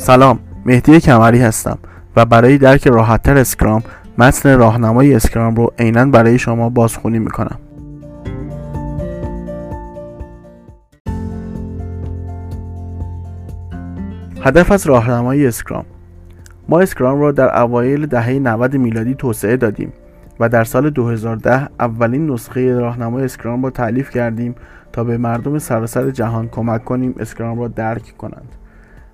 سلام مهدی کمری هستم و برای درک راحتتر اسکرام متن راهنمای اسکرام رو عینا برای شما بازخونی می‌کنم. هدف از راهنمای اسکرام ما اسکرام را در اوایل دهه 90 میلادی توسعه دادیم و در سال 2010 اولین نسخه راهنمای اسکرام را تألیف کردیم تا به مردم سراسر جهان کمک کنیم اسکرام را درک کنند.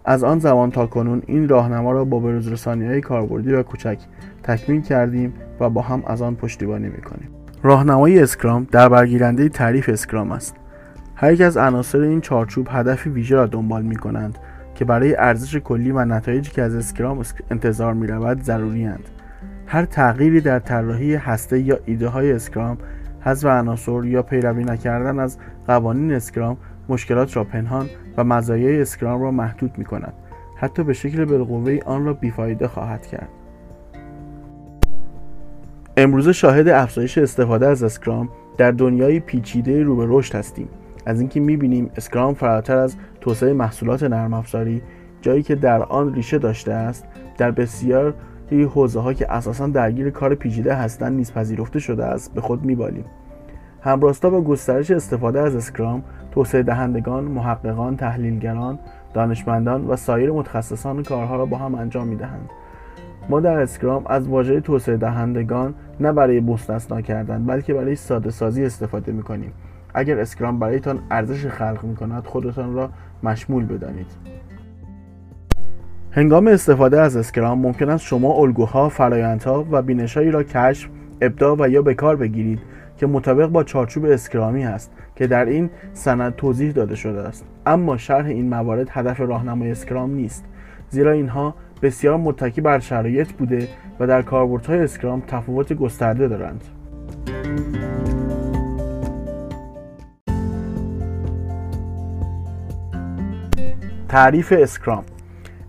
از آن زمان تا کنون این راهنما را با بروزرسانی های کاربردی و کوچک تکمیل کردیم و با هم از آن پشتیبانی می‌کنیم راهنمای اسکرام در برگیرنده تعریف اسکرام است هر یک از عناصر این چارچوب هدفی ویژه را دنبال می کنند که برای ارزش کلی و نتایجی که از اسکرام انتظار می رود. هر تغییری در طراحی هسته یا ایده های اسکرام حذف عناصر یا پیروی نکردن از قوانین اسکرام مشکلات را پنهان و مزایای اسکرام را محدود می کند حتی به شکل بالقوه آن را بیفایده خواهد کرد. امروزه شاهد افزایش استفاده از اسکرام در دنیای پیچیده رو به رشد هستیم. از اینکه می‌بینیم اسکرام فراتر از توسعه محصولات نرم افزاری جایی که در آن ریشه داشته است در بسیار حوزه ها که اساسا درگیر کار پیچیده هستند نیز پذیرفته شده است به خود میبالیم. همراستا با گسترش استفاده از اسکرام توسعه دهندگان محققان تحلیلگران دانشمندان و سایر متخصصان کارها را با هم انجام می‌دهند. ما در اسکرام از واژه توسعه دهندگان نه برای مستثنا کردن بلکه برای ساده سازی استفاده می کنیم اگر اسکرام برایتان ارزش خلق می کند خودتان را مشمول بدانید. هنگام استفاده از اسکرام ممکن است شما الگوها، فرایندها و بینشهایی را کشف، ابداع و یا به کار بگیرید. که مطابق با چارچوب اسکرامی است که در این سند توضیح داده شده است. اما شرح این موارد هدف راهنمای اسکرام نیست زیرا اینها بسیار متکی بر شرایط بوده و در کاربردهای اسکرام تفاوت گسترده دارند. تعریف اسکرام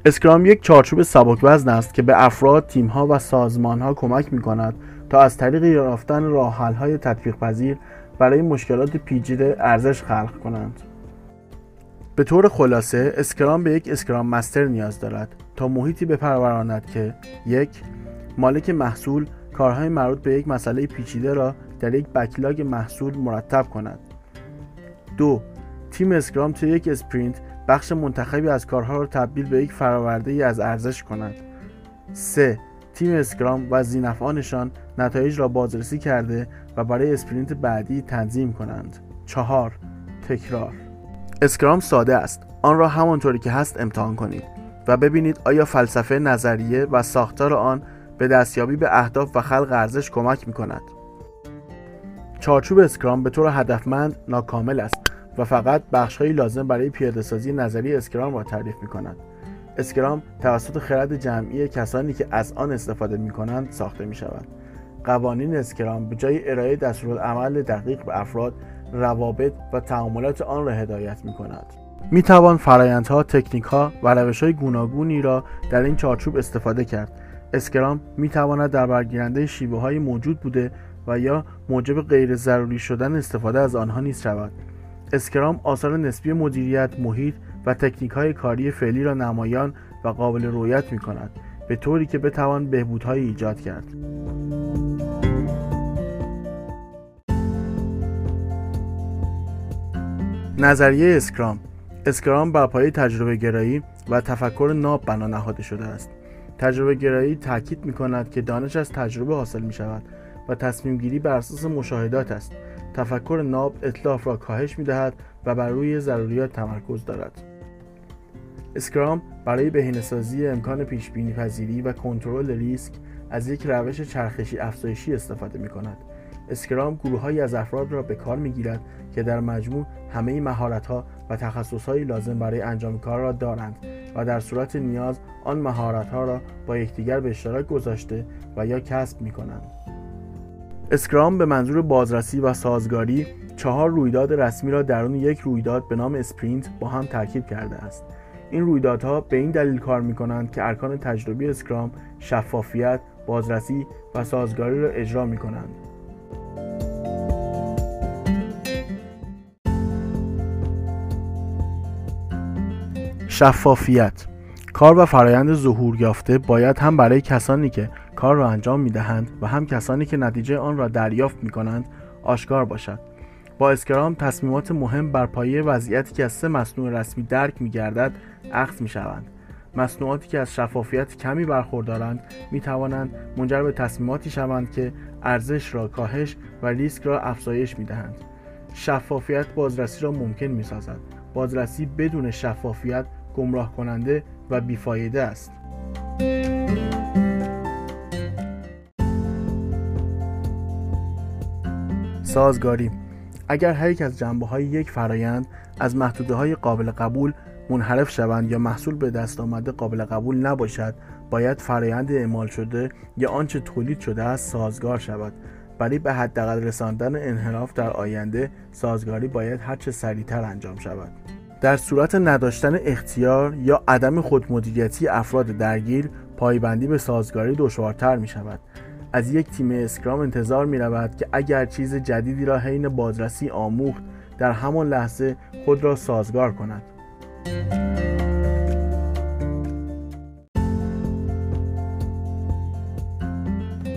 اسکرام یک چارچوب سبک وزن است که به افراد، تیمها و سازمانها کمک می کند تا از طریق یافتن های تطبیق پذیر برای مشکلات پیچیده ارزش خلق کنند. به طور خلاصه Scrum به یک Scrum Master نیاز دارد تا محیطی بپروراند که یک مالک محصول کارهای مربوط به یک مسئله پیچیده را در یک backlog محصول مرتب کند دو تیم Scrum توی یک sprint بخش منتخبی از کارها را تبدیل به یک فراورده ای از ارزش کند 3. تیم Scrum و ذینفعانشان نتایج را بازرسی کرده و برای sprint بعدی تنظیم کنند 4. تکرار Scrum ساده است آن را همانطوری که هست امتحان کنید و ببینید آیا فلسفه نظریه و ساختار آن به دستیابی به اهداف و خلق ارزش کمک می کند چارچوب Scrum به طور هدفمند ناکامل است و فقط بخشهایی لازم برای پیاده سازی نظری Scrum را تعریف می کند. اسکرام توسط خرد جمعی کسانی که از آن استفاده می کنند ساخته می شود. قوانین اسکرام به جای ارائه دستورالعمل دقیق به افراد روابط و تعاملات آن را هدایت می کند. می توان فرایندها، تکنیک ها و روش های گوناگونی را در این چارچوب استفاده کرد. اسکرام می تواند در برگیرنده شیوه های موجود بوده و یا موجب غیر ضروری شدن استفاده از آنها نیز شود. اسکرام آثار نسبی مدیریت محیط و تکنیک های کاری فعلی را نمایان و قابل رویت می کند به طوری که بتوان بهبودهایی ایجاد کرد نظریه اسکرام اسکرام بر پایه تجربه گرایی و تفکر ناب بنا نهاده شده است تجربه گرایی تاکید می کند که دانش از تجربه حاصل می شود و تصمیم گیری بر اساس مشاهدات است تفکر ناب اطلاف را کاهش می دهد و بر روی ضروریات تمرکز دارد. اسکرام برای بهینه‌سازی امکان پیش بینی پذیری و کنترل ریسک از یک روش چرخشی افزایشی استفاده می کند. اسکرام گروههایی از افراد را به کار می گیرد که در مجموع همه مهارت ها و تخصص های لازم برای انجام کار را دارند و در صورت نیاز آن مهارت ها را با یکدیگر به اشتراک گذاشته و یا کسب می کنند. Scrum به منظور بازرسی و سازگاری چهار رویداد رسمی را درون یک رویداد به نام sprint با هم ترکیب کرده است این رویدادها به این دلیل کار می کنند که ارکان تجربی Scrum شفافیت، بازرسی و سازگاری را اجرا می کنند. شفافیت کار و فرایند ظهور یافته باید هم برای کسانی که کار را انجام می دهند و هم کسانی که نتیجه آن را دریافت می کنند آشکار باشد. با اسکرام تصمیمات مهم بر پایه وضعیتی که از سه مصنوع رسمی درک می گردد اخذ می شوند. مصنوعاتی که از شفافیت کمی برخوردارند می توانند منجر به تصمیماتی شوند که ارزش را کاهش و ریسک را افزایش می دهند. شفافیت بازرسی را ممکن می سازد. بازرسی بدون شفافیت گمراه کننده و بیفایده است. سازگاری اگر هر یک از جنبه های یک فرایند از محدوده های قابل قبول منحرف شوند یا محصول به دست آمده قابل قبول نباشد باید فرایند اعمال شده یا آنچه تولید شده است سازگار شود برای به حداقل رساندن انحراف در آینده سازگاری باید هرچه سریعتر انجام شود در صورت نداشتن اختیار یا عدم خودمدیریتی افراد درگیر پایبندی به سازگاری دشوارتر می شود از یک تیم اسکرام انتظار می رود که اگر چیز جدیدی را حین بازرسی آموخت در همان لحظه خود را سازگار کند.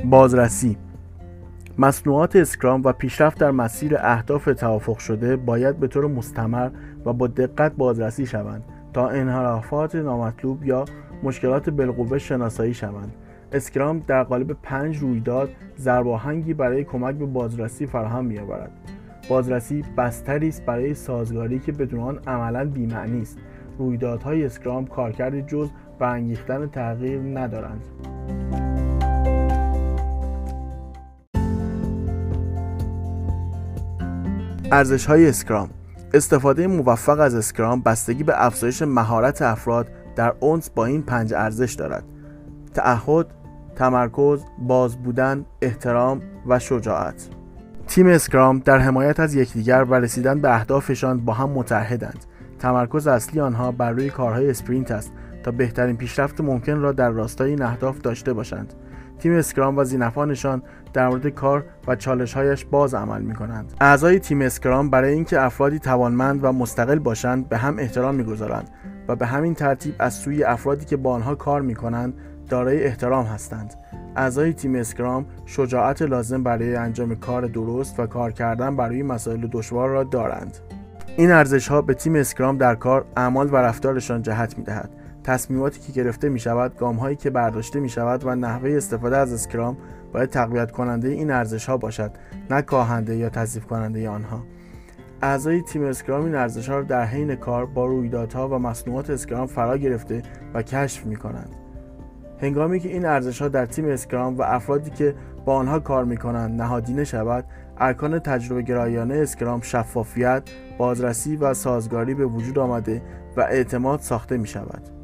بازرسی مصنوعات اسکرام و پیشرفت در مسیر اهداف توافق شده باید به طور مستمر و با دقت بازرسی شوند تا انحرافات نامطلوب یا مشکلات بالقوه شناسایی شوند. اسکرام در قالب پنج رویداد زرباهنگی برای کمک به بازرسی فراهم میآورد. بازرسی بستری است برای سازگاری که بدون آن عملا بیمعنی است. رویدادهای اسکرام کارکرد جز برانگیختن تغییر ندارند. ارزش های اسکرام. استفاده موفق از اسکرام بستگی به افزایش مهارت افراد در اونس با این پنج ارزش دارد تعهد تمرکز باز بودن احترام و شجاعت. تیم اسکرام در حمایت از یکدیگر و رسیدن به اهدافشان با هم متحدند. تمرکز اصلی آنها بر روی کارهای sprint است تا بهترین پیشرفت ممکن را در راستای این اهداف داشته باشند. تیم Scrum و ذینفعانشان در مورد کار و چالشهایش باز عمل می کنند. اعضای تیم Scrum برای اینکه افرادی توانمند و مستقل باشند به هم احترام می‌گذارند و به همین ترتیب از سوی افرادی که با آنها کار می کنند دارای احترام هستند. اعضای تیم Scrum شجاعت لازم برای انجام کار درست و کار کردن برای مسائل دشوار را دارند. این ارزش ها به تیم Scrum در کار، اعمال و رفتارشان جهت می دهد. تصمیماتی که گرفته می شود، گام هایی که برداشته می شود و نحوه استفاده از Scrum باید تقویت کننده این ارزش ها باشد نه کاهنده یا تضعیف کننده آنها اعضای تیم Scrum این ارزش ها را در حین کار با رویدادها و مصنوعات Scrum فرا گرفته و کشف می کنند هنگامی که این ارزش ها در تیم Scrum و افرادی که با آنها کار می کنند نهادینه شود ارکان تجربه گرایانه Scrum شفافیت، بازرسی و سازگاری به وجود آمده و اعتماد ساخته می شود.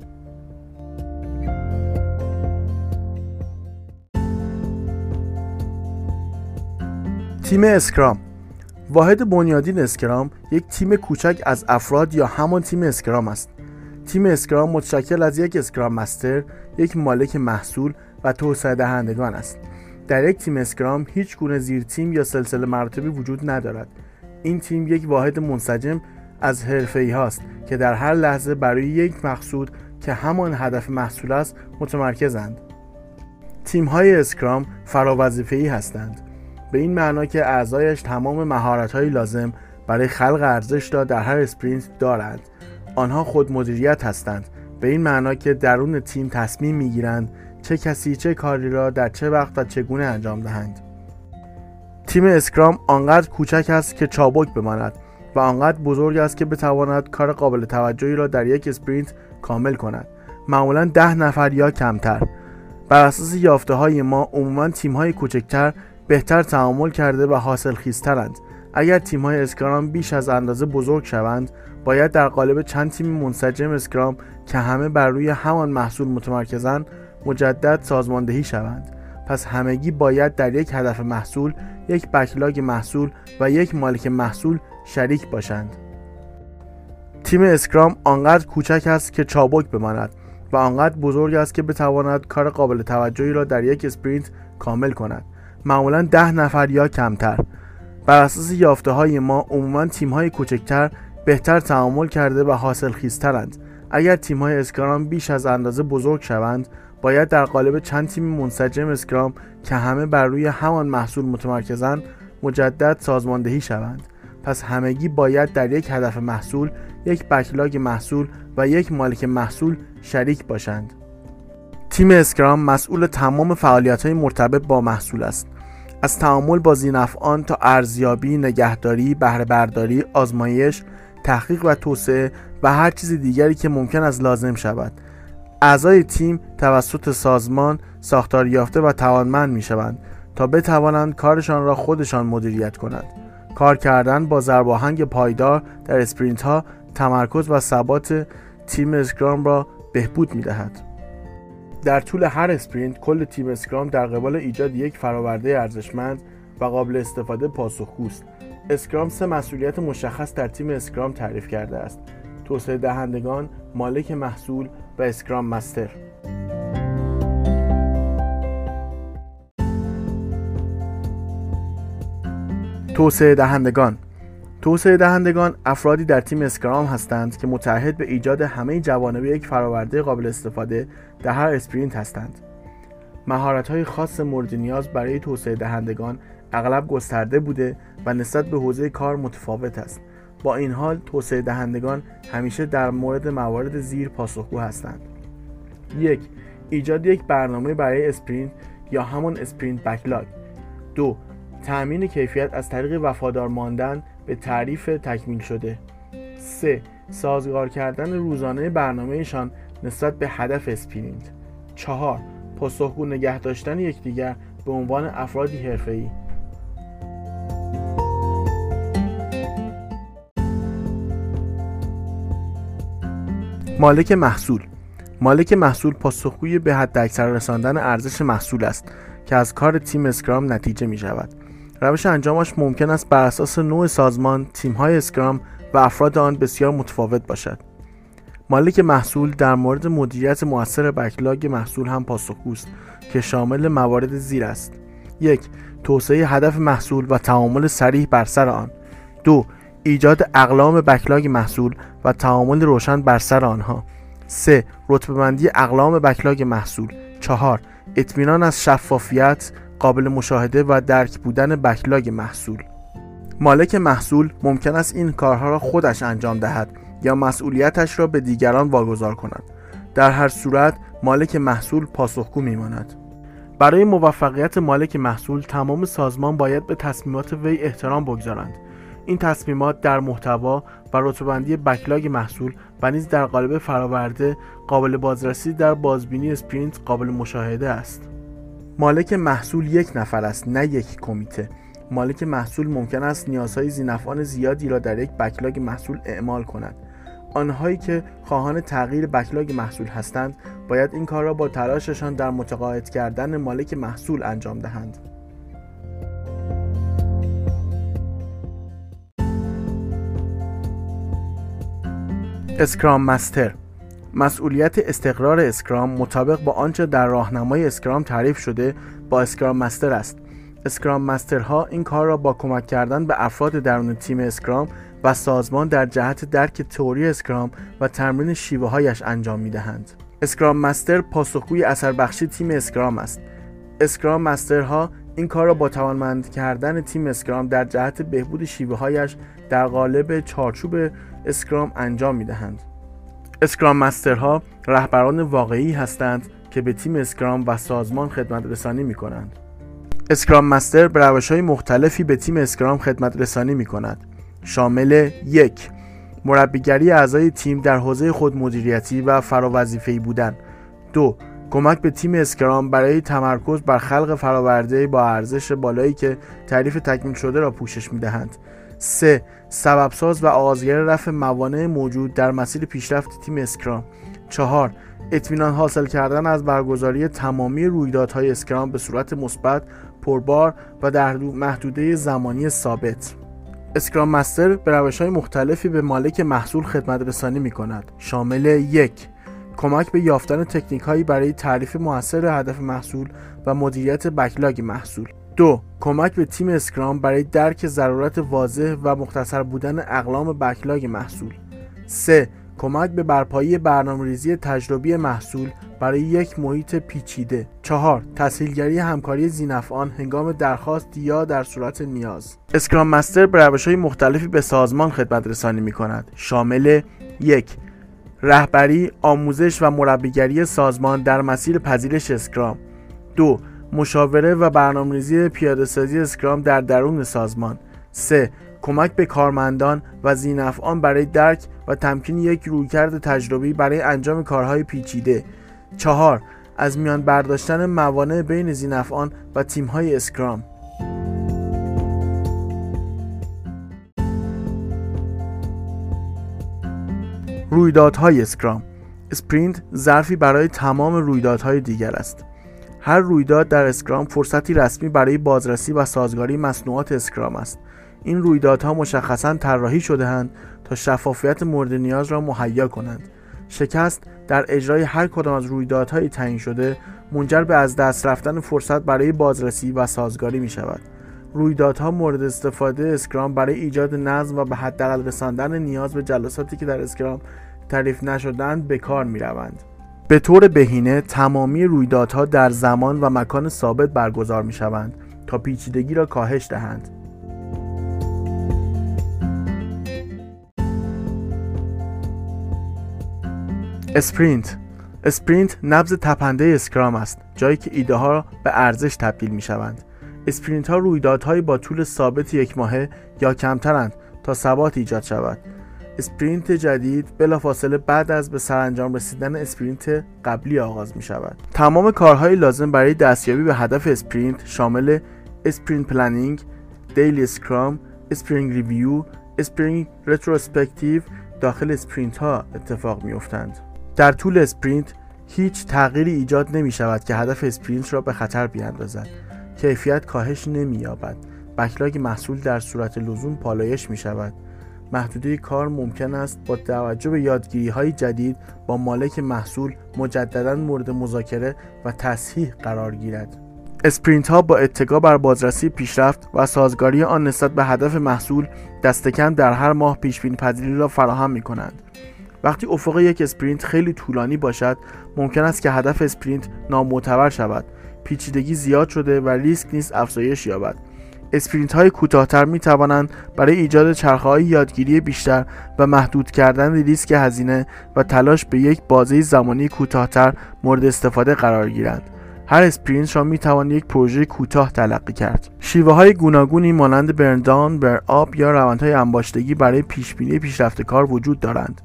تیم Scrum. واحد بنیادین Scrum یک تیم کوچک از افراد یا همان تیم Scrum است. تیم Scrum متشکل از یک Scrum Master یک مالک محصول و توسعه دهندگان است. در یک تیم Scrum هیچ گونه زیر تیم یا سلسله مراتبی وجود ندارد. این تیم یک واحد منسجم از حرفه‌ای هاست که در هر لحظه برای یک مقصود که همان هدف محصول است متمرکزند. تیم های Scrum فراوظیفه‌ای هستند. به این معنا که اعضایش تمام مهارت لازم برای خلق ارزش را در هر sprint دارند. آنها خود مدیریت هستند. به این معنا که درون تیم تصمیم می‌گیرند چه کسی چه کاری را در چه وقت و چگونه انجام دهند. تیم Scrum آنقدر کوچک است که چابک بماند و آنقدر بزرگ است که بتواند کار قابل توجهی را در یک sprint کامل کند. معمولا ده نفر یا کمتر. بر اساس یافته های ما عموما تیم های کوچکتر بهتر تعامل کرده و حاصل خیزترند اگر تیم های Scrum بیش از اندازه بزرگ شوند باید در قالب چند تیم منسجم Scrum که همه بر روی همان محصول متمرکزند مجدد سازماندهی شوند. پس همگی باید در یک هدف محصول یک backlog محصول و یک مالک محصول شریک باشند. تیم Scrum آنقدر کوچک است که چابک بماند و آنقدر بزرگ است که بتواند کار قابل توجهی را در یک sprint کامل کند. معمولا ده نفر یا کمتر. بر اساس یافته های ما عموما تیم های کوچکتر بهتر تعامل کرده و حاصل خیزترند اگر تیم های Scrum بیش از اندازه بزرگ شوند باید در قالب چند تیم منسجم Scrum که همه بر روی همان محصول متمرکزند مجدد سازماندهی شوند. پس همگی باید در یک هدف محصول یک backlog محصول و یک مالک محصول شریک باشند. تیم Scrum مسئول تمام فعالیت های مرتبط با محصول است. از تعامل با ذینفعان تا ارزیابی، نگهداری، بهره برداری، آزمایش، تحقیق و توسعه و هر چیز دیگری که ممکن است لازم شود اعضای تیم توسط سازمان ساختار یافته و توانمند می شوند تا بتوانند کارشان را خودشان مدیریت کنند کار کردن با ضرباهنگ پایدار در sprint ها تمرکز و ثبات تیم Scrum را بهبود می دهد. در طول هر sprint کل تیم Scrum در قبال ایجاد یک فراورده ارزشمند و قابل استفاده پاسخگوست Scrum سه مسئولیت مشخص در تیم Scrum تعریف کرده است. توسعه دهندگان مالک محصول و Scrum Master. توسعه دهندگان. توسعه دهندگان افرادی در تیم Scrum هستند که متعهد به ایجاد همه جوانب یک فراورده قابل استفاده در هر sprint هستند. مهارت های خاص مورد نیاز برای توسعه دهندگان اغلب گسترده بوده و نسبت به حوزه کار متفاوت است. با این حال توسعه دهندگان همیشه در مورد موارد زیر پاسخگو هستند. یک ایجاد یک برنامه برای sprint یا همون sprint backlog دو تأمین کیفیت از طریق وفادار ماندن به تعریف تکمیل شده 3. سازگار کردن روزانه برنامهشان نسبت به هدف sprint 4. پاسخگو نگه داشتن یکدیگر به عنوان افرادی حرفه‌ای مالک محصول مالک محصول پاسخگوی به حد اکثر رساندن ارزش محصول است که از کار تیم Scrum نتیجه می شود روش انجامش ممکن است بر اساس نوع سازمان، تیم‌های اسکرام و افراد آن بسیار متفاوت باشد. مالک محصول در مورد مدیریت موثر بکلاگ محصول هم پاسخگوست که شامل موارد زیر است. یک توسعه هدف محصول و تعامل سریح بر سر آن. دو ایجاد اقلام بکلاگ محصول و تعامل روشن بر سر آنها. 3. رتبه‌بندی اقلام بکلاگ محصول. 4. اطمینان از شفافیت، قابل مشاهده و درک بودن بکلاگ محصول مالک محصول ممکن است این کارها را خودش انجام دهد یا مسئولیتش را به دیگران واگذار کند در هر صورت مالک محصول پاسخگو میماند. برای موفقیت مالک محصول تمام سازمان باید به تصمیمات وی احترام بگذارند. این تصمیمات در محتوا و رتبه‌بندی بکلاگ محصول و نیز در قالب فراورده قابل بازرسی در بازبینی اسپرینت قابل مشاهده است. مالک محصول یک نفر است نه یک کمیته. مالک محصول ممکن است نیازهای زینفعان زیادی را در یک بکلاگ محصول اعمال کند. آنهایی که خواهان تغییر بکلاگ محصول هستند باید این کار را با تلاششان در متقاعد کردن مالک محصول انجام دهند. Scrum Master مسئولیت استقرار Scrum مطابق با آنچه در راهنمای Scrum تعریف شده با Scrum Master است. Scrum Master ها این کار را با کمک کردن به افراد درون تیم Scrum و سازمان در جهت درک تئوری Scrum و تمرین شیوه هایش انجام می دهند. Scrum Master پاسخگوی اثر بخشی تیم Scrum است. Scrum Master ها این کار را با توانمند کردن تیم Scrum در جهت بهبود شیوه هایش در قالب چارچوب Scrum انجام می دهند. Scrum Master ها رهبران واقعی هستند که به تیم Scrum و سازمان خدمت رسانی می کنند. Scrum Master به روش های مختلفی به تیم Scrum خدمت رسانی می کند. شامل یک مربیگری اعضای تیم در حوزه خود مدیریتی و فراوظیفه‌ای بودن. دو کمک به تیم Scrum برای تمرکز بر خلق فراورده با ارزش بالایی که تعریف تکمیل شده را پوشش می دهند. 3. سببساز و آغازگر رفع موانع موجود در مسیر پیشرفت تیم اسکرام 4. اطمینان حاصل کردن از برگزاری تمامی رویدادهای اسکرام به صورت مثبت، پربار و در محدوده زمانی ثابت. اسکرام مستر به روش های مختلفی به مالک محصول خدمت رسانی می کند. شامل یک کمک به یافتن تکنیک هایی برای تعریف موثر هدف محصول و مدیریت backlog محصول. دو کمک به تیم Scrum برای درک ضرورت واضح و مختصر بودن اقلام backlog محصول 3. کمک به برپایی برنامه‌ریزی تجربی محصول برای یک محیط پیچیده. چهار تسهیلگری همکاری ذینفعان هنگام درخواست یا در صورت نیاز. Scrum Master به روش های مختلفی به سازمان خدمت رسانی می کند شامل یک رهبری، آموزش و مربیگری سازمان در مسیر پذیرش Scrum. دو مشاوره و برنامه‌ریزی پیاده‌سازی اسکرام در درون سازمان. 3. کمک به کارمندان و زینفعان برای درک و تمکین یک رویکرد تجربی برای انجام کارهای پیچیده. 4. از میان برداشتن موانع بین زینفعان و تیم‌های اسکرام. رویدادهای اسکرام. sprint ظرفی برای تمام رویدادهای دیگر است. هر رویداد در Scrum فرصتی رسمی برای بازرسی و سازگاری مصنوعات Scrum است. این رویدادها مشخصا طراحی شدهاند تا شفافیت مورد نیاز را مهیا کنند شکست در اجرای هر کدام از رویدادهای تعیین شده منجر به از دست رفتن فرصت برای بازرسی و سازگاری می شود رویدادها مورد استفاده Scrum برای ایجاد نظم و به حداقل رساندن نیاز به جلساتی که در Scrum تعریف نشدند به کار می روند. به طور بهینه تمامی رویدادها در زمان و مکان ثابت برگزار می شوند تا پیچیدگی را کاهش دهند. sprint. sprint نبض تپنده Scrum است جایی که ایده ها به ارزش تبدیل می شوند sprint ها رویدادهایی با طول ثابت یک ماهه یا کمترند تا ثبات ایجاد شود. sprint جدید بلافاصله بعد از به سرانجام رسیدن sprint قبلی آغاز می شود تمام کارهای لازم برای دستیابی به هدف sprint شامل sprint planning daily Scrum sprint review sprint retrospective داخل sprint ها اتفاق می افتند. در طول sprint هیچ تغییری ایجاد نمی شود که هدف sprint را به خطر بیاندازد. کیفیت کاهش نمی یابد backlog محصول در صورت لزوم پالایش می شود محدوده کار ممکن است با توجه به یادگیری های جدید با مالک محصول مجددا مورد مذاکره و تصحیح قرار گیرد. sprint ها با اتکا بر بازرسی پیشرفت و سازگاری آن نسبت به هدف محصول دست کم در هر ماه پیش بینی پذیری را فراهم می کنند وقتی افق یک sprint خیلی طولانی باشد ممکن است که هدف sprint نامعتبر شود. پیچیدگی زیاد شده و ریسک نیز افزایش یابد. sprint های کوتاهتر می توانند برای ایجاد چرخه های یادگیری بیشتر و محدود کردن ریسک هزینه و تلاش به یک بازه زمانی کوتاهتر مورد استفاده قرار گیرند. هر sprint را می توان یک پروژه کوتاه تلقی کرد. شیوه های گوناگونی مانند burn-down، burn-up یا روندهای انباشتگی برای پیش بینی پیشرفت کار وجود دارند.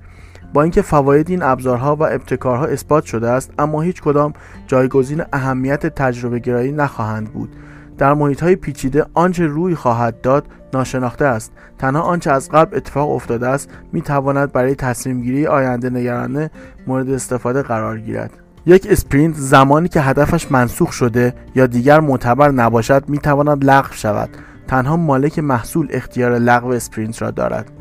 با اینکه فواید این ابزارها و ابتکارها اثبات شده است اما هیچ کدام جایگزین اهمیت تجربه گرایی نخواهند بود. در محیط های پیچیده آنچه روی خواهد داد ناشناخته است. تنها آنچه از قبل اتفاق افتاده است می تواند برای تصمیم گیری آینده نگرانه مورد استفاده قرار گیرد. یک sprint زمانی که هدفش منسوخ شده یا دیگر معتبر نباشد می تواند لغو شود. تنها مالک محصول اختیار لغو sprint را دارد.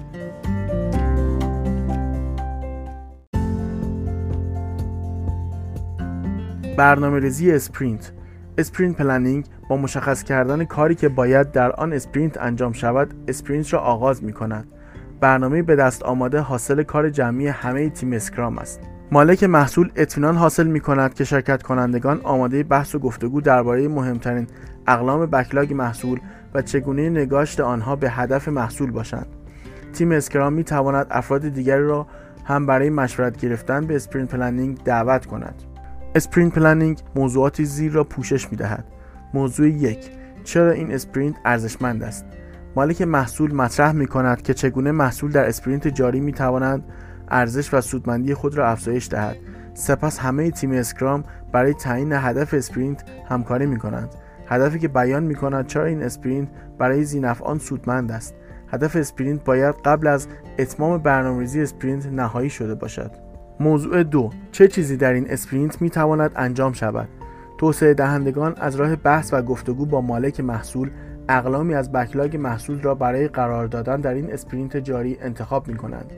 برنامه ریزی sprint. sprint planning با مشخص کردن کاری که باید در آن sprint انجام شود sprint را آغاز می کند برنامه به دست آمده حاصل کار جمعی همه تیم Scrum است. مالک محصول اطمینان حاصل می کند که شرکت کنندگان آماده بحث و گفتگو درباره مهمترین اقلام backlog محصول و چگونگی نگاشت آنها به هدف محصول باشند. تیم Scrum می تواند افراد دیگری را هم برای مشورت گرفتن به sprint planning دعوت کند. sprint planning موضوعاتی زیر را پوشش می دهد. موضوع یک چرا این sprint ارزشمند است؟ مالک محصول مطرح می کند که چگونه محصول در sprint جاری می تواند ارزش و سودمندی خود را افزایش دهد. سپس همه تیم Scrum برای تعیین هدف sprint همکاری می کنند هدفی که بیان می کند چرا این sprint برای ذینفعان سودمند است. هدف sprint باید قبل از اتمام برنامه‌ریزی sprint نهایی شده باشد. موضوع دو. چه چیزی در این sprint می تواند انجام شود؟ توسعه دهندگان از راه بحث و گفتگو با مالک محصول اقلامی از backlog محصول را برای قرار دادن در این sprint جاری انتخاب می کنند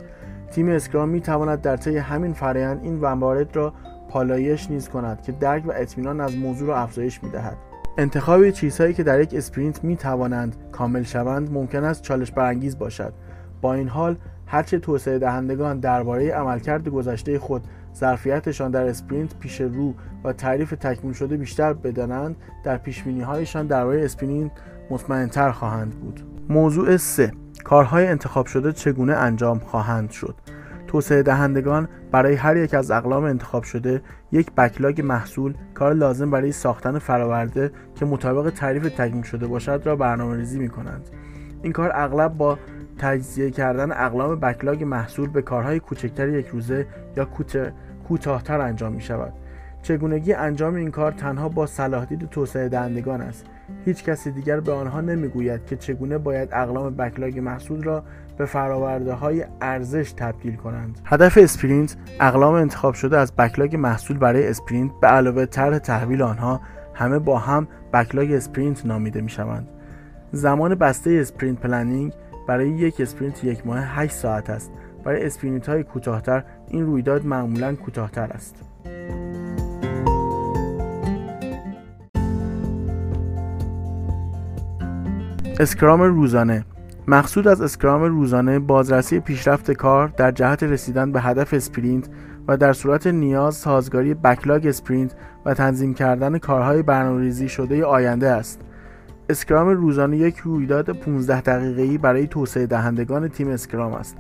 تیم Scrum می تواند در طی همین فرایند این موارد را پالایش نیز کند که درک و اطمینان از موضوع را افزایش می دهد انتخاب چیزهایی که در یک sprint می توانند کامل شوند ممکن است چالش برانگیز باشد. با این حال هرچه توسعه دهندگان درباره عملکرد گذشته خود ظرفیتشان در sprint پیش رو و تعریف تکمیل شده بیشتر بدانند در پیش‌بینی‌هایشان درباره sprint مطمئنتر خواهند بود موضوع 3 کارهای انتخاب شده چگونه انجام خواهند شد توسعه دهندگان برای هر یک از اقلام انتخاب شده یک backlog محصول کار لازم برای ساختن فراورده که مطابق تعریف تکمیل شده باشد را برنامه ریزی می کنند. این کار اغلب با تجزیه کردن اقلام backlog محصول به کارهای کوچکتر یک روزه یا کوتاهتر انجام می شود. چگونگی انجام این کار تنها با صلاح دید توسعه دهندگان است. هیچ کسی دیگر به آنها نمی‌گوید که چگونه باید اقلام backlog محصول را به فراورده های ارزش تبدیل کنند. هدف sprint اقلام انتخاب شده از backlog محصول برای sprint به علاوه طرح تحویل آنها همه با هم backlog sprint نامیده می شوند زمان بسته sprint planning برای یک sprint یک ماه 8 ساعت است. برای sprint های کوتاهتر این رویداد معمولا کوتاهتر است. Scrum روزانه. مقصود از Scrum روزانه بازرسی پیشرفت کار در جهت رسیدن به هدف sprint و در صورت نیاز سازگاری backlog sprint و تنظیم کردن کارهای برنامه‌ریزی شده آینده است. Scrum روزانه یک رویداد 15 دقیقه‌ای برای توسعه دهندگان تیم Scrum است.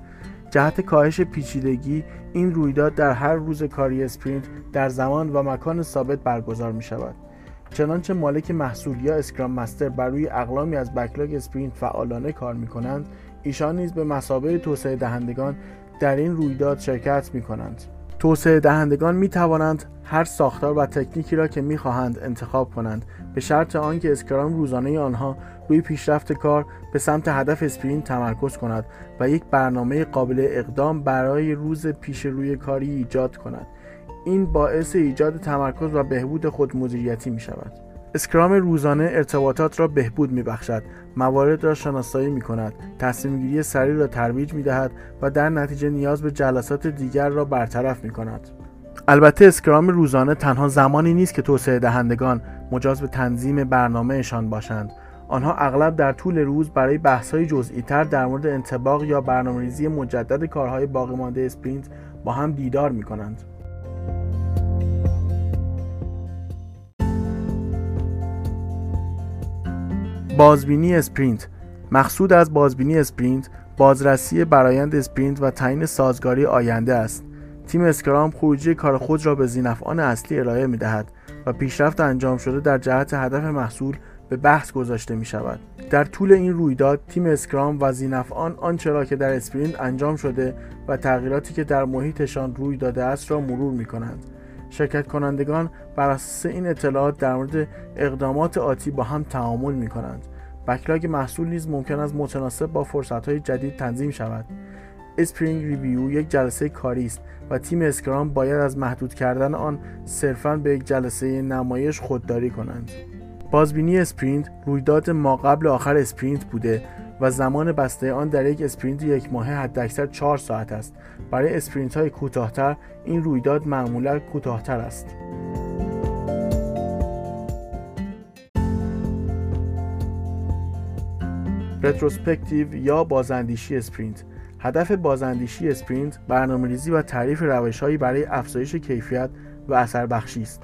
جهت کاهش پیچیدگی این رویداد در هر روز کاری sprint در زمان و مکان ثابت برگزار می شود. چنانچه مالک محصول یا Scrum Master بر روی اقلامی از backlog sprint فعالانه کار می کنند ایشان نیز به مثابه توسعه دهندگان در این رویداد شرکت می کنند توسعه دهندگان می توانند هر ساختار و تکنیکی را که می خواهند انتخاب کنند به شرط آنکه Scrum روزانه آنها روی پیشرفت کار به سمت هدف sprint تمرکز کند و یک برنامه قابل اقدام برای روز پیش روی کاری ایجاد کند این باعث ایجاد تمرکز و بهبود خود مدیریتی می شود. Scrum روزانه ارتباطات را بهبود می بخشد، موانع را شناسایی می کند، تصمیم گیری سریع را ترویج می دهد و در نتیجه نیاز به جلسات دیگر را برطرف می کند. البته Scrum روزانه تنها زمانی نیست که توسعه دهندگان مجاز به تنظیم برنامهشان باشند. آنها اغلب در طول روز برای بحث‌های جزئی تر در مورد انطباق یا برنامه‌ریزی مجدد کارهای باقی مانده sprint با هم دیدار می کنند. بازبینی sprint. مقصود از بازبینی sprint بازرسی برایند sprint و تعیین سازگاری آینده است. تیم Scrum خروجی کار خود را به ذینفعان اصلی ارائه می دهد و پیشرفت انجام شده در جهت هدف محصول به بحث گذاشته می شود در طول این رویداد تیم Scrum و ذینفعان آنچه را که در sprint انجام شده و تغییراتی که در محیطشان روی داده است را مرور می کنند شرکت کنندگان بر اساس این اطلاعات در مورد اقدامات آتی با هم تعامل می کنند. backlog محصول نیز ممکن است متناسب با فرصت های جدید تنظیم شود. sprint review یک جلسه کاری است و تیم Scrum باید از محدود کردن آن صرفا به یک جلسه نمایش خودداری کنند. بازبینی sprint رویداد ما قبل آخر sprint بوده و زمان بسته آن در یک sprint یک ماهه حداکثر 4 ساعت است. برای sprint های کوتاهتر این رویداد معمولا کوتاهتر است. retrospective یا بازاندیشی sprint. هدف بازاندیشی sprint برنامه‌ریزی و تعریف روشهایی برای افزایش کیفیت و اثر بخشی است.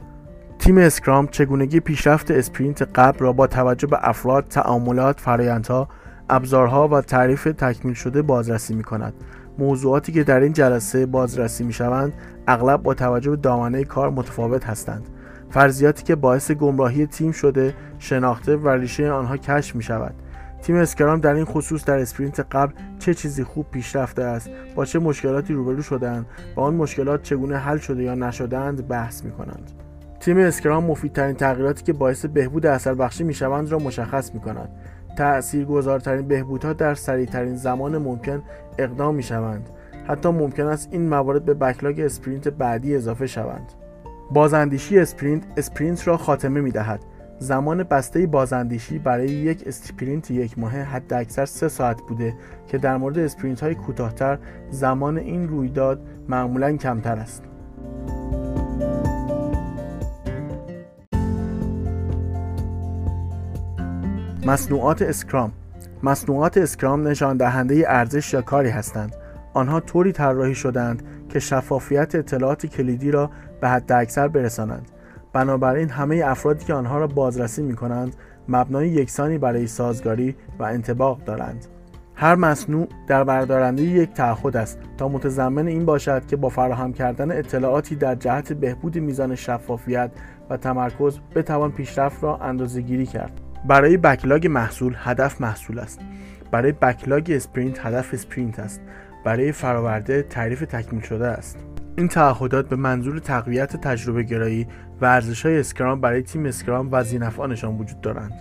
تیم Scrum چگونگی پیشرفت sprint قبل را با توجه به افراد، تعاملات، فرایندها ابزارها و تعریف تکمیل شده بازرسی می کند. موضوعاتی که در این جلسه بازرسی می شوند اغلب با توجه به دامنه کار متفاوت هستند. فرضیاتی که باعث گمراهی تیم شده شناخته و ریشه آنها کشف می شود. تیم Scrum در این خصوص در sprint قبل چه چیزی خوب پیش رفته است با چه مشکلاتی روبرو شدند و آن مشکلات چگونه حل شده یا نشده‌اند بحث می کنند. تیم Scrum مفیدترین تغییراتی که باعث بهبود اثر بخشی می شوند را مشخص می کند گذارترین بهبودها در سریعترین زمان ممکن اقدام می شوند حتی ممکن است این موارد به backlog sprint بعدی اضافه شوند. بازاندیشی sprint sprint را خاتمه می دهد زمان بسته بازاندیشی برای یک sprint یک ماه حد اکثر سه ساعت بوده که در مورد sprint های کوتاهتر زمان این رویداد معمولا کمتر است. مصنوعات اسکرام. مصنوعات اسکرام نشان دهنده ارزش یا کاری هستند. آنها طوری طراحی شدند که شفافیت اطلاعات کلیدی را به حد اکثر برسانند. بنابراین همه افرادی که آنها را بازرسی می کنند مبنای یکسانی برای سازگاری و انتباق دارند. هر مصنوع در بردارنده یک تعهد است تا متضمن این باشد که با فراهم کردن اطلاعاتی در جهت بهبود میزان شفافیت و تمرکز بتوان پیشرفت را اندازه گیری کرد. برای backlog محصول هدف محصول است. برای backlog sprint هدف sprint است. برای فراورده تعریف تکمیل شده است. این تعهدات به منظور تقویت تجربه گرایی و ارزش های Scrum برای تیم Scrum و ذینفعانشان وجود دارند.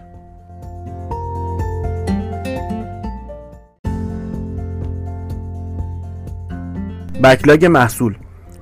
backlog محصول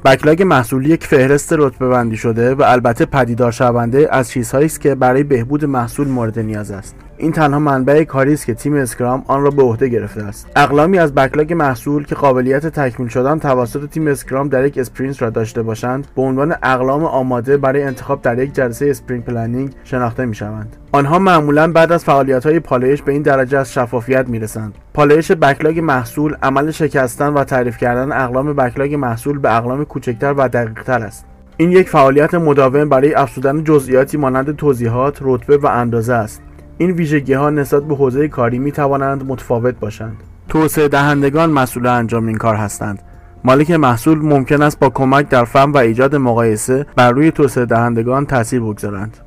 backlog محصول یک فهرست رتبه بندی شده و البته پدیدار شونده از چیزهایی است که برای بهبود محصول مورد نیاز است. این تنها منبع کاری است که تیم Scrum آن را به عهده گرفته است. اقلامی از backlog محصول که قابلیت تکمیل شدن توسط تیم Scrum در یک sprint را داشته باشند به عنوان اقلام آماده برای انتخاب در یک جلسه sprint planning شناخته می شوند آنها معمولا بعد از فعالیت های پالایش به این درجه از شفافیت می رسند پالایش backlog محصول عمل شکستن و تعریف کردن اقلام backlog محصول به اقلام کوچکتر و دقیقتر است. این یک فعالیت مداوم برای افزودن جزئیاتی مانند توضیحات، رتبه و اندازه است. این ویژگی ها نسبت به حوزه کاری می توانند متفاوت باشند. توسعه دهندگان مسئول انجام این کار هستند. مالک محصول ممکن است با کمک در فهم و ایجاد مقایسه بر روی توسعه دهندگان تاثیر بگذارند.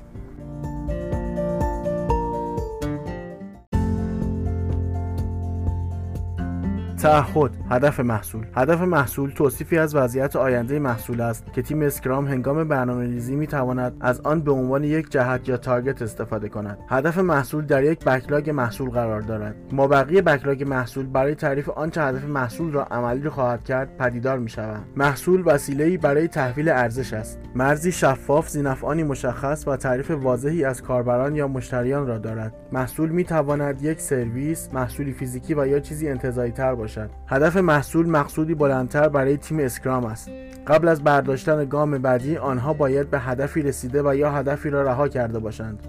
تعهد هدف محصول. هدف محصول توصیفی از وضعیت آینده محصول است که تیم اسکرام هنگام برنامه ریزی می تواند از آن به عنوان یک جهت یا تارگت استفاده کند. هدف محصول در یک بکلاگ محصول قرار دارد. ما بقیه بکلاگ محصول برای تعریف آنچه هدف محصول را عملی خواهد کرد پدیدار می شود محصول وسیله‌ای برای تحویل ارزش است. مرزی شفاف زینفعانی مشخص و تعریف واضحی از کاربران یا مشتریان را دارد. محصول می تواند یک سرویس محصولی فیزیکی و یا چیزی انتظایی تر باشد. هدف محصول مقصودی بلندتر برای تیم اسکرام است. قبل از برداشتن گام بعدی آنها باید به هدفی رسیده و یا هدفی را رها کرده باشند.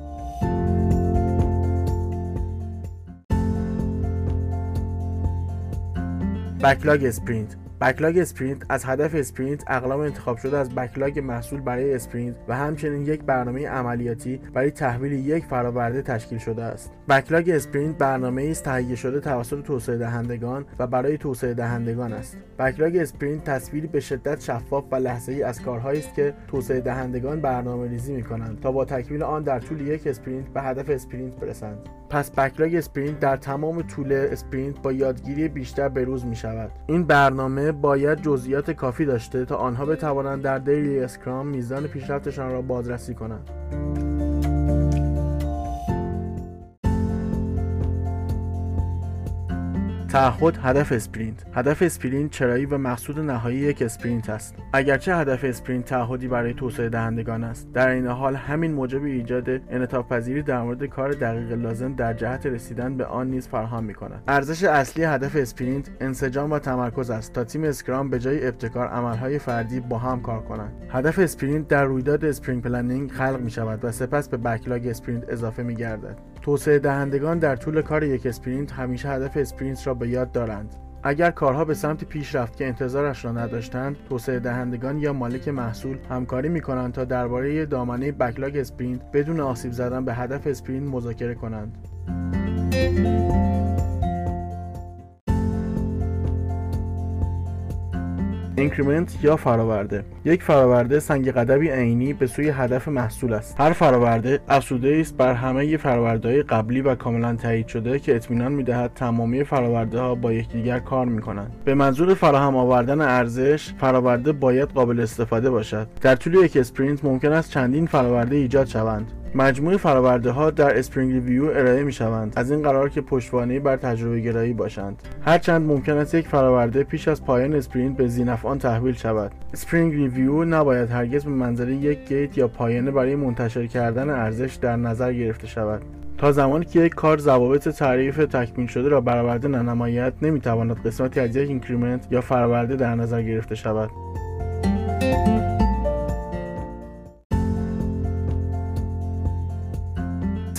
backlog sprint backlog sprint از هدف sprint اقلام انتخاب شده از backlog محصول برای sprint و همچنین یک برنامه عملیاتی برای تحویل یک فراورده تشکیل شده است. backlog sprint برنامه است تهیه شده توسط توسعه دهندگان و برای توسعه دهندگان است. backlog sprint تصویری به شدت شفاف و لحظه ای از کارهایی است که توسعه دهندگان برنامه ریزی می کنند تا با تکمیل آن در طول یک sprint به هدف sprint برسند. پس backlog sprint در تمام طول sprint با یادگیری بیشتر بروز می شود این برنامه باید جزئیات کافی داشته تا آنها بتوانند در daily Scrum میزان پیشرفتشان را بازرسی کنند. تعهد هدف sprint. هدف sprint چرایی و مقصود نهایی یک sprint است. اگرچه هدف sprint تعهدی برای توسعه دهندگان است در عین حال همین موجب ایجاد انعطاف پذیری در مورد کار دقیق لازم در جهت رسیدن به آن نیز فراهم می کند ارزش اصلی هدف sprint انسجام و تمرکز است تا تیم Scrum به جای ابتکار عملهای فردی با هم کار کنند. هدف sprint در رویداد sprint planning خلق می شود و سپس به backlog sprint اضافه می گردد توسعه دهندگان در طول کار یک sprint همیشه هدف sprint را به یاد دارند. اگر کارها به سمت پیش رفت که انتظارش را نداشتند توسعه دهندگان با مالک محصول همکاری می کنند تا درباره دامنه backlog sprint بدون آسیب زدن به هدف sprint مذاکره کنند. increment یا فراورده. یک فراورده سنگ قدمی عینی به سوی هدف محصول است. هر فراورده افزوده است بر همه فراورده قبلی و کاملا تایید شده که اطمینان می‌دهد تمامی فراورده ها با یکدیگر کار می کنند به منظور فراهم آوردن ارزش فراورده باید قابل استفاده باشد. در طول یک sprint ممکن است چندین فراورده ایجاد شوند. مجموع فراورده ها در sprint review ارائه می شوند از این قرار که پشتوانه بر تجربه گرایی باشند. هرچند ممکن است یک فراورده پیش از پایان sprint به ذینفعان تحویل شود. sprint review نباید هرگز به منزله یک gate یا پایانه برای منتشر کردن ارزش در نظر گرفته شود. تا زمانی که یک کار ضوابط تعریف تکمیل شده را برآورده ننماید نمی‌تواند قسمتی از یک increment یا فراورده در نظر گرفته شود.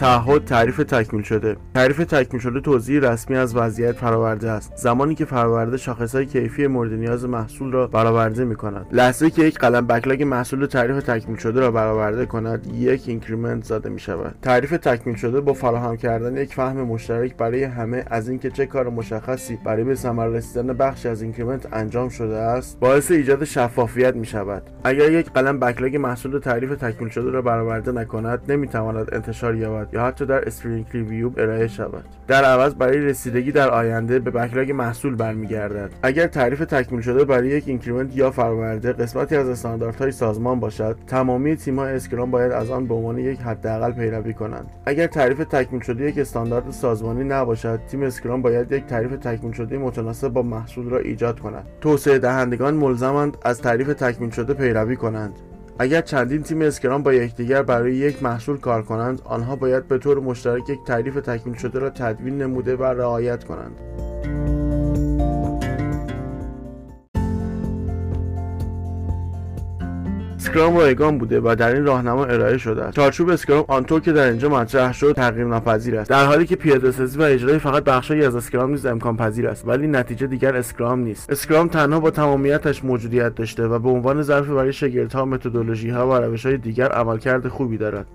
تعهد تعریف تکمیل شده. تعریف تکمیل شده توضیح رسمی از وضعیت فراورده است. زمانی که فراورده شاخصهای کیفی مورد نیاز محصول را برآورده می کند لحظه که یک قلم backlog محصول تعریف تکمیل شده را برآورده کند یک increment زده می شود تعریف تکمیل شده با فراهم کردن یک فهم مشترک برای همه از اینکه چه کار مشخصی برای به ثمر رسیدن بخشی از increment انجام شده است باعث ایجاد شفافیت می شود اگر یک قلم backlog محصول تعریف تکمیل شده را برآورده نکند نمی تواند انتشار یابد. یا حتی در sprint review ارائه شود. در عوض برای رسیدگی در آینده به backlog محصول برمیگردد. اگر تعریف تکمیل شده برای یک increment یا فراورده قسمتی از استانداردهای سازمان باشد تمامی تیم‌های Scrum باید از آن به عنوان یک حداقل پیروی کنند. اگر تعریف تکمیل شده یک استاندارد سازمانی نباشد تیم Scrum باید یک تعریف تکمیل شده متناسب با محصول را ایجاد کند. توسعه دهندگان ملزمند از تعریف تکمیل شده پیروی کنند. اگر چندین تیم Scrum با یکدیگر برای یک محصول کار کنند آنها باید به طور مشترک یک تعریف تکمیل شده را تدوین نموده و رعایت کنند. Scrum رایگان بوده و در این راهنما ارائه شده است. چارچوب Scrum آنطور که در اینجا مطرح شد تغییر ناپذیر است. در حالی که پیاده سازی و اجرای فقط بخشهایی از Scrum نیز امکان پذیر است. ولی نتیجه دیگر Scrum نیست. Scrum تنها با تمامیتش موجودیت داشته و به عنوان ظرف برای شگردها متدولوژی ها و روش های دیگر عملکرد خوبی دارد.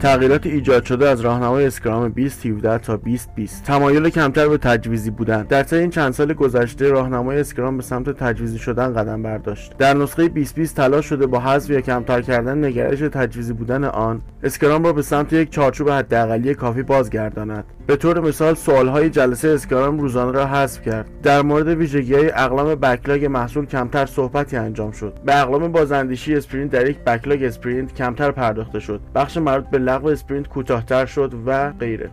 تغییرات ایجاد شده از راهنمای Scrum 2017 تا 2020 تمایل کمتر به تجویزی بودن. در طی این چند سال گذشته راهنمای Scrum به سمت تجویزی شدن قدم برداشت. در نسخه 2020 تلاش شده با حذف یا کمتر کردن نگرش تجویزی بودن آن Scrum را به سمت یک چارچوب حداقلی کافی بازگرداند. به طور مثال سوالهای جلسه Scrum روزانه را حذف کرد. در مورد ویژگی های اقلام backlog محصول کمتر صحبتی انجام شد. به اقلام بازاندیشی sprint در یک backlog sprint کمتر پرداخته شد. بخش مربوط به لغو sprint کوتاهتر شد و غیره.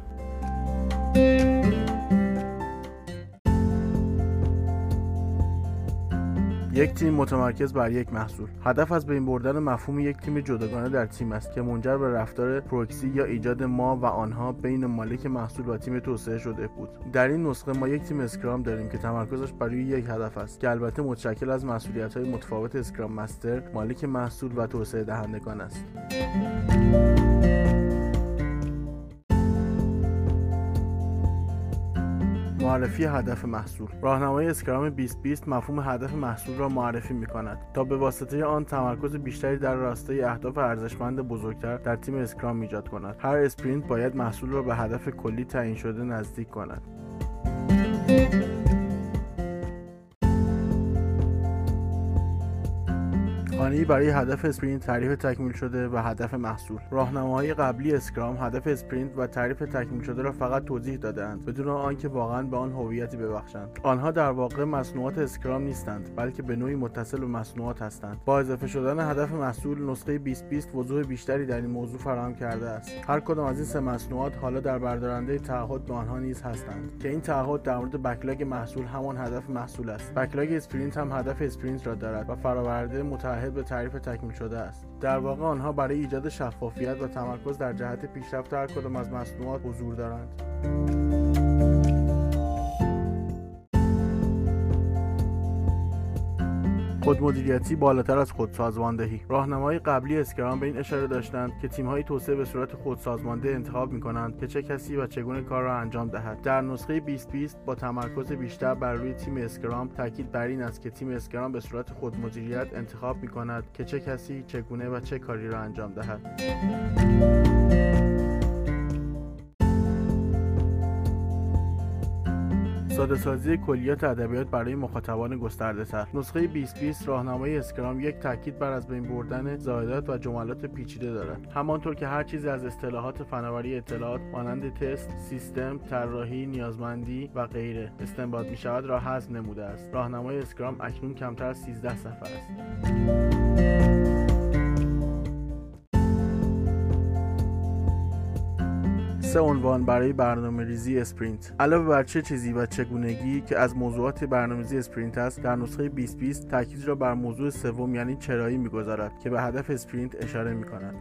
یک تیم متمرکز بر یک محصول. هدف از بین بردن مفهوم یک تیم جداگانه در تیم است که منجر به رفتار پروکسی یا ایجاد ما و آنها بین مالک محصول و تیم توسعه شده بود. در این نسخه ما یک تیم Scrum داریم که تمرکزش بر روی یک هدف است که البته متشکل از مسئولیت های متفاوت Scrum Master مالک محصول و توسعه دهندگان است. معرفی هدف محصول. راهنمای Scrum 2020 مفهوم هدف محصول را معرفی می کند تا به واسطه آن تمرکز بیشتری در راستای اهداف ارزشمند بزرگتر در تیم Scrum ایجاد کند. هر sprint باید محصول را به هدف کلی تعیین شده نزدیک کند. خانه‌ای برای هدف sprint تعریف تکمیل شده و هدف محصول. راهنماهای قبلی Scrum هدف sprint و تعریف تکمیل شده را فقط توضیح دادهاند بدون آنکه واقعا به آن هویتی ببخشند. آنها در واقع مصنوعات Scrum نیستند بلکه به نوعی متصل به مصنوعات هستند. با اضافه شدن هدف محصول نسخه 2020 وضوح بیشتری در این موضوع فراهم کرده است. هر کدام از این سه مصنوعات حالا در بردارنده تعهد به آنها نیز هستند. که این تعهد در مورد backlog محصول همان هدف محصول است. backlog sprint هم هدف sprint را دارد و فراورده متعهد به تعریف تکمیل شده است. در واقع آنها برای ایجاد شفافیت و تمرکز در جهت پیشرفت هر کدام از مصنوعات حضور دارند. خودمدیریتی بالاتر از خودسازماندهی. راهنمای قبلی اسکرام به این اشاره داشتند که تیم‌های توسعه به صورت خودسازمانده انتخاب می‌کنند که چه کسی و چگونه کار را انجام دهد. در نسخه 2020 با تمرکز بیشتر بر روی تیم اسکرام تاکید بر این است که تیم اسکرام به صورت خودمدیریت انتخاب می‌کند که چه کسی چگونه و چه کاری را انجام دهد. ساده سازی کلیات ادبیات برای مخاطبان گسترده تر نسخه 2020 راهنمای اسکرام یک تاکید بر از بین بردن زایدات و جملات پیچیده دارد. همانطور که هر چیزی از اصطلاحات فناوری اطلاعات مانند تست سیستم طراحی نیازمندی و غیره استنباط می شود را حذف نموده است. راهنمای اسکرام اکنون کمتر از 13 صفحه است. سه عنوان برای برنامه ریزی sprint. علاوه بر چه چیزی و چگونگی که از موضوعات برنامه‌ریزی sprint است در نسخه 2020 تاکید را بر موضوع سوم یعنی چرایی می‌گذارد که به هدف sprint اشاره می‌کند.